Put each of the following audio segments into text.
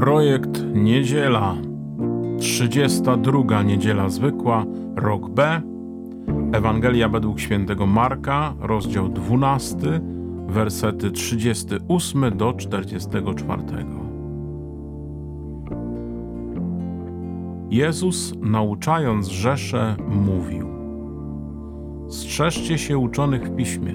Projekt Niedziela. 32 Niedziela Zwykła, rok B. Ewangelia według świętego Marka, rozdział 12, wersety 38 do 44. Jezus, nauczając Rzeszę, mówił: Strzeżcie się uczonych w piśmie.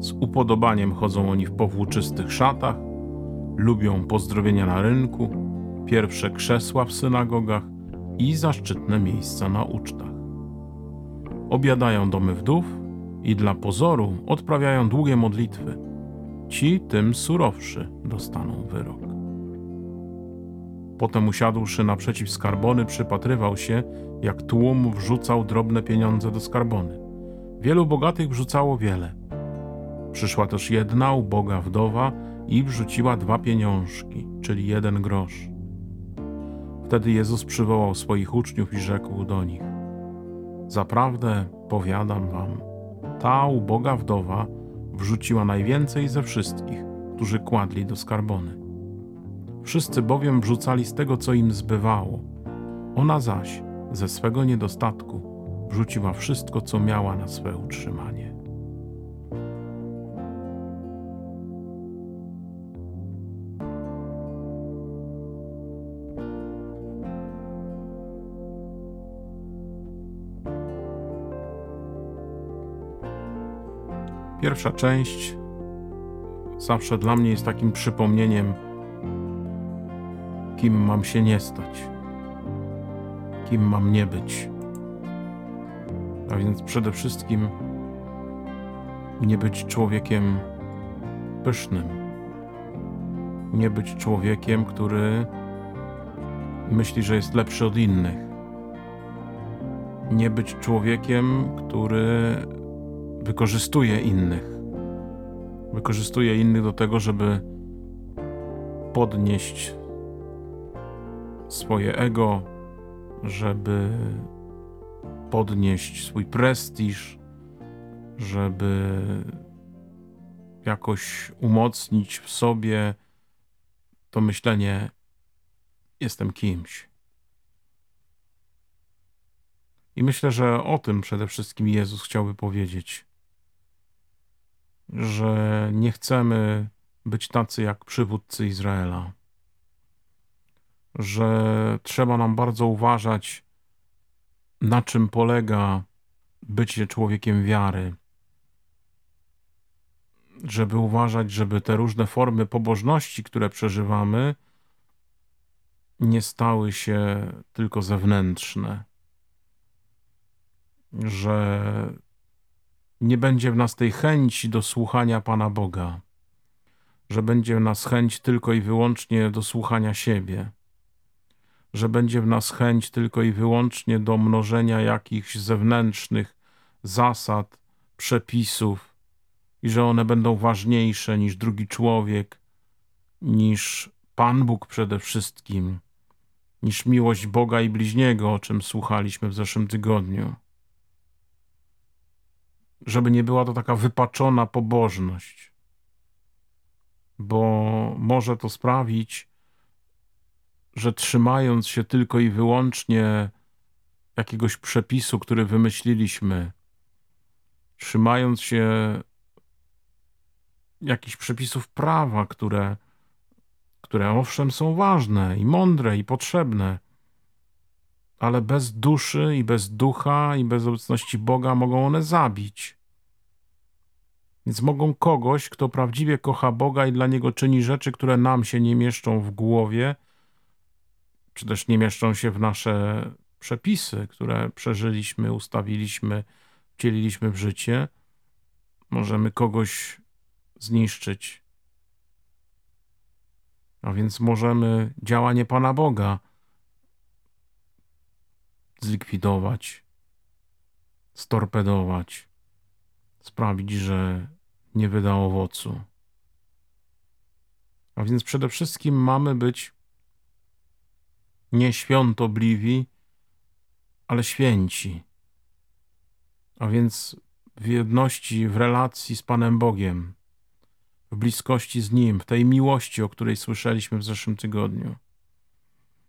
Z upodobaniem chodzą oni w powłóczystych szatach Lubią pozdrowienia na rynku, pierwsze krzesła w synagogach i zaszczytne miejsca na ucztach. Obiadają domy wdów i dla pozoru odprawiają długie modlitwy. Ci tym surowszy dostaną wyrok. Potem usiadłszy naprzeciw skarbony, przypatrywał się, jak tłum wrzucał drobne pieniądze do skarbony. Wielu bogatych wrzucało wiele. Przyszła też jedna uboga wdowa, i wrzuciła dwa pieniążki, czyli jeden grosz. Wtedy Jezus przywołał swoich uczniów i rzekł do nich: Zaprawdę powiadam wam, ta uboga wdowa wrzuciła najwięcej ze wszystkich, którzy kładli do skarbony. Wszyscy bowiem wrzucali z tego, co im zbywało. Ona zaś ze swego niedostatku wrzuciła wszystko, co miała na swe utrzymanie. Pierwsza część zawsze dla mnie jest takim przypomnieniem, kim mam się nie stać, kim mam nie być. A więc przede wszystkim nie być człowiekiem pysznym, nie być człowiekiem, który myśli, że jest lepszy od innych, nie być człowiekiem, który wykorzystuje innych. Wykorzystuje innych do tego, żeby podnieść swoje ego, żeby podnieść swój prestiż, żeby jakoś umocnić w sobie to myślenie: jestem kimś. I myślę, że o tym przede wszystkim Jezus chciałby powiedzieć że nie chcemy być tacy jak przywódcy Izraela, że trzeba nam bardzo uważać, na czym polega bycie człowiekiem wiary, żeby uważać, żeby te różne formy pobożności, które przeżywamy, nie stały się tylko zewnętrzne, że nie będzie w nas tej chęci do słuchania Pana Boga, że będzie w nas chęć tylko i wyłącznie do słuchania siebie, że będzie w nas chęć tylko i wyłącznie do mnożenia jakichś zewnętrznych zasad, przepisów i że one będą ważniejsze niż drugi człowiek, niż Pan Bóg przede wszystkim, niż miłość Boga i bliźniego, o czym słuchaliśmy w zeszłym tygodniu żeby nie była to taka wypaczona pobożność, bo może to sprawić, że trzymając się tylko i wyłącznie jakiegoś przepisu, który wymyśliliśmy, trzymając się jakichś przepisów prawa, które, które owszem są ważne i mądre i potrzebne, ale bez duszy i bez ducha i bez obecności Boga mogą one zabić. Więc mogą kogoś, kto prawdziwie kocha Boga i dla Niego czyni rzeczy, które nam się nie mieszczą w głowie, czy też nie mieszczą się w nasze przepisy, które przeżyliśmy, ustawiliśmy, wcieliliśmy w życie, możemy kogoś zniszczyć. A więc możemy działanie Pana Boga zlikwidować, storpedować, sprawić, że nie wyda owocu. A więc przede wszystkim mamy być nie świątobliwi, ale święci. A więc w jedności, w relacji z Panem Bogiem, w bliskości z Nim, w tej miłości, o której słyszeliśmy w zeszłym tygodniu.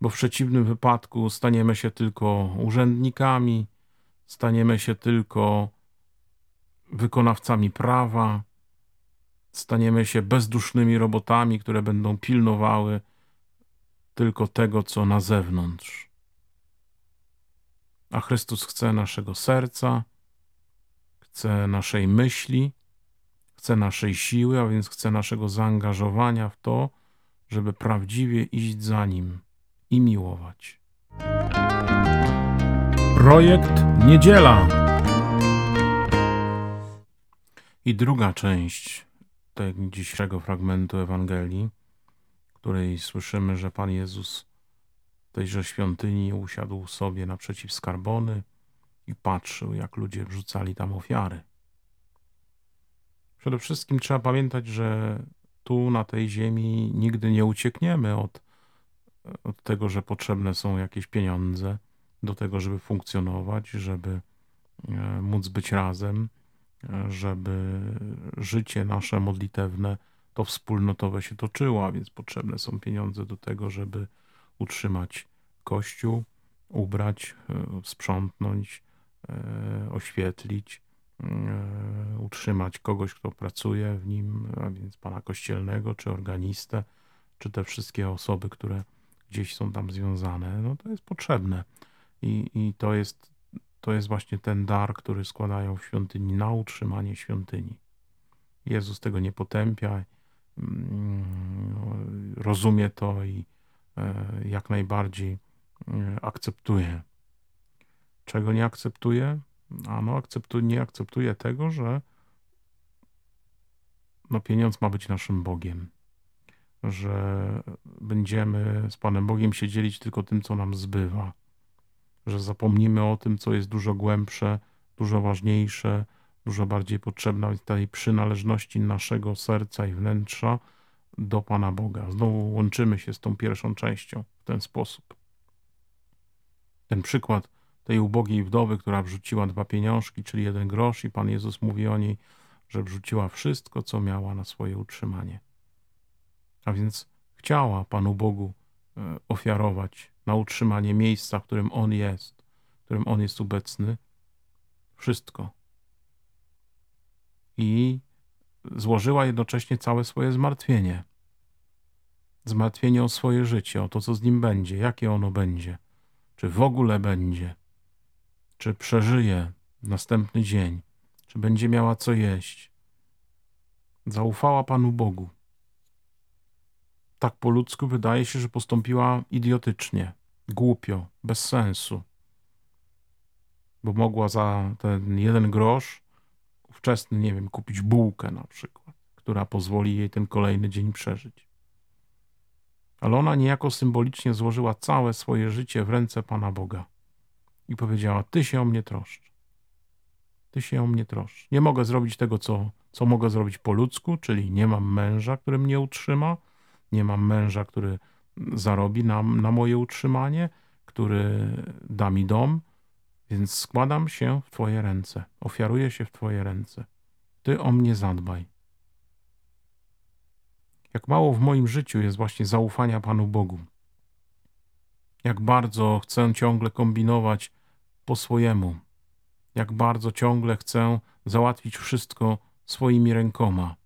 Bo w przeciwnym wypadku staniemy się tylko urzędnikami, staniemy się tylko wykonawcami prawa, staniemy się bezdusznymi robotami, które będą pilnowały tylko tego, co na zewnątrz. A Chrystus chce naszego serca, chce naszej myśli, chce naszej siły, a więc chce naszego zaangażowania w to, żeby prawdziwie iść za Nim i miłować. Projekt Niedziela. I druga część tego dzisiejszego fragmentu Ewangelii, której słyszymy, że Pan Jezus w tejże świątyni usiadł sobie naprzeciw skarbony i patrzył, jak ludzie wrzucali tam ofiary. Przede wszystkim trzeba pamiętać, że tu na tej ziemi nigdy nie uciekniemy od, od tego, że potrzebne są jakieś pieniądze do tego, żeby funkcjonować, żeby e, móc być razem, e, żeby życie nasze modlitewne, to wspólnotowe się toczyło, a więc potrzebne są pieniądze do tego, żeby utrzymać kościół, ubrać, e, sprzątnąć, oświetlić, utrzymać kogoś, kto pracuje w nim, a więc pana kościelnego, czy organistę, czy te wszystkie osoby, które gdzieś są tam związane, no to jest potrzebne. I, i to, jest, to jest właśnie ten dar, który składają w świątyni na utrzymanie świątyni. Jezus tego nie potępia, mm, rozumie to i e, jak najbardziej e, akceptuje. Czego nie akceptuje? Ano, akceptuje, nie akceptuje tego, że no, pieniądz ma być naszym Bogiem. Że będziemy z Panem Bogiem się dzielić tylko tym, co nam zbywa że zapomnimy o tym, co jest dużo głębsze, dużo ważniejsze, dużo bardziej potrzebne tej przynależności naszego serca i wnętrza do Pana Boga. Znowu łączymy się z tą pierwszą częścią w ten sposób. Ten przykład tej ubogiej wdowy, która wrzuciła dwa pieniążki, czyli jeden grosz, i Pan Jezus mówi o niej, że wrzuciła wszystko, co miała na swoje utrzymanie. A więc chciała Panu Bogu e, ofiarować na utrzymanie miejsca, w którym On jest, w którym On jest obecny, wszystko. I złożyła jednocześnie całe swoje zmartwienie. Zmartwienie o swoje życie, o to, co z nim będzie, jakie ono będzie, czy w ogóle będzie, czy przeżyje następny dzień, czy będzie miała co jeść. Zaufała Panu Bogu tak po ludzku wydaje się, że postąpiła idiotycznie, głupio, bez sensu. Bo mogła za ten jeden grosz wczesny, nie wiem, kupić bułkę na przykład, która pozwoli jej ten kolejny dzień przeżyć. Ale ona niejako symbolicznie złożyła całe swoje życie w ręce Pana Boga i powiedziała: Ty się o mnie troszcz. Ty się o mnie troszcz. Nie mogę zrobić tego, co, co mogę zrobić po ludzku, czyli nie mam męża, który mnie utrzyma, nie mam męża, który zarobi na, na moje utrzymanie, który da mi dom, więc składam się w Twoje ręce, ofiaruję się w Twoje ręce. Ty o mnie zadbaj. Jak mało w moim życiu jest właśnie zaufania Panu Bogu. Jak bardzo chcę ciągle kombinować po swojemu. Jak bardzo ciągle chcę załatwić wszystko swoimi rękoma.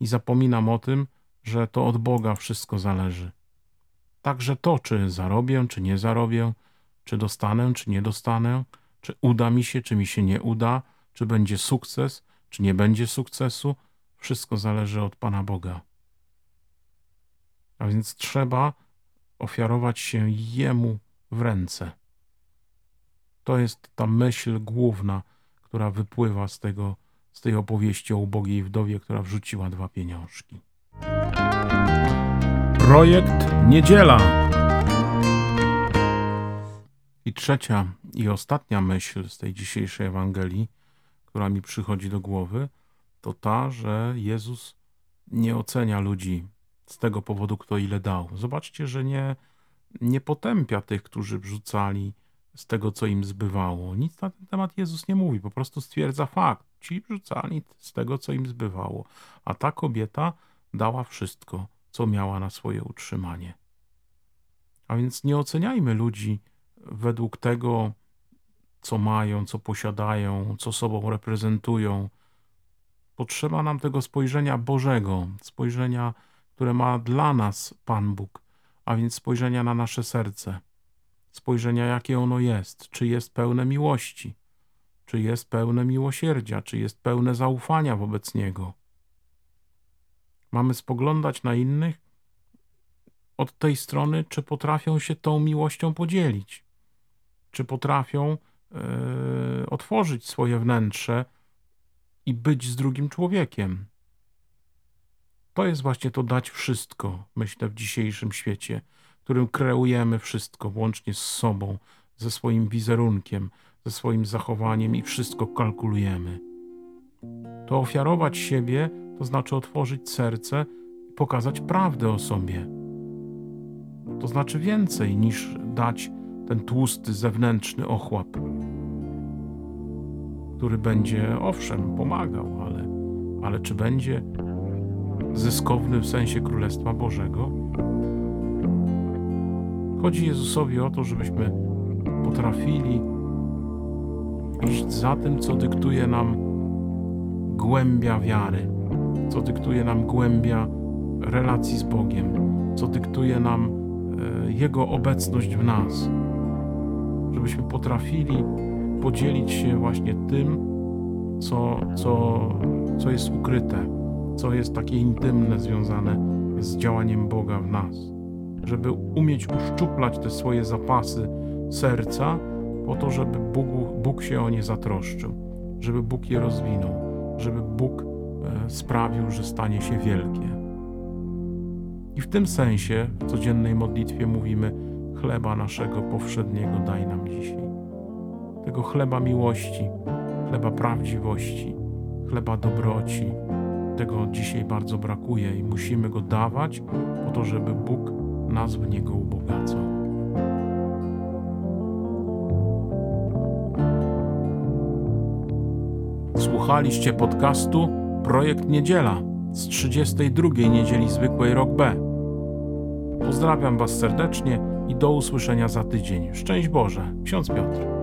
I zapominam o tym, że to od Boga wszystko zależy. Także to, czy zarobię, czy nie zarobię, czy dostanę, czy nie dostanę, czy uda mi się, czy mi się nie uda, czy będzie sukces, czy nie będzie sukcesu, wszystko zależy od Pana Boga. A więc trzeba ofiarować się Jemu w ręce. To jest ta myśl główna, która wypływa z, tego, z tej opowieści o ubogiej wdowie, która wrzuciła dwa pieniążki. Projekt Niedziela. I trzecia i ostatnia myśl z tej dzisiejszej Ewangelii, która mi przychodzi do głowy, to ta, że Jezus nie ocenia ludzi z tego powodu, kto ile dał. Zobaczcie, że nie, nie potępia tych, którzy wrzucali z tego, co im zbywało. Nic na ten temat Jezus nie mówi, po prostu stwierdza fakt. Ci wrzucali z tego, co im zbywało, a ta kobieta dała wszystko, co miała na swoje utrzymanie. A więc nie oceniajmy ludzi według tego, co mają, co posiadają, co sobą reprezentują. Potrzeba nam tego spojrzenia Bożego, spojrzenia, które ma dla nas Pan Bóg, a więc spojrzenia na nasze serce, spojrzenia, jakie ono jest, czy jest pełne miłości, czy jest pełne miłosierdzia, czy jest pełne zaufania wobec Niego. Mamy spoglądać na innych od tej strony, czy potrafią się tą miłością podzielić, czy potrafią yy, otworzyć swoje wnętrze i być z drugim człowiekiem. To jest właśnie to dać wszystko, myślę, w dzisiejszym świecie, w którym kreujemy wszystko, łącznie z sobą, ze swoim wizerunkiem, ze swoim zachowaniem i wszystko kalkulujemy. To ofiarować siebie, to znaczy otworzyć serce i pokazać prawdę o sobie. To znaczy więcej niż dać ten tłusty zewnętrzny ochłap, który będzie, owszem, pomagał, ale, ale czy będzie zyskowny w sensie Królestwa Bożego? Chodzi Jezusowi o to, żebyśmy potrafili iść za tym, co dyktuje nam głębia wiary, co dyktuje nam głębia relacji z Bogiem, co dyktuje nam e, Jego obecność w nas. Żebyśmy potrafili podzielić się właśnie tym, co, co, co jest ukryte, co jest takie intymne, związane z działaniem Boga w nas. Żeby umieć uszczuplać te swoje zapasy serca, po to, żeby Bóg, Bóg się o nie zatroszczył, żeby Bóg je rozwinął, żeby Bóg sprawił, że stanie się wielkie. I w tym sensie w codziennej modlitwie mówimy: chleba naszego powszedniego daj nam dzisiaj. Tego chleba miłości, chleba prawdziwości, chleba dobroci. Tego dzisiaj bardzo brakuje i musimy go dawać po to, żeby Bóg nas w niego ubogacał. Słuchaliście podcastu Projekt Niedziela z 32 niedzieli zwykłej rok B. Pozdrawiam Was serdecznie i do usłyszenia za tydzień. Szczęść Boże, ksiądz Piotr.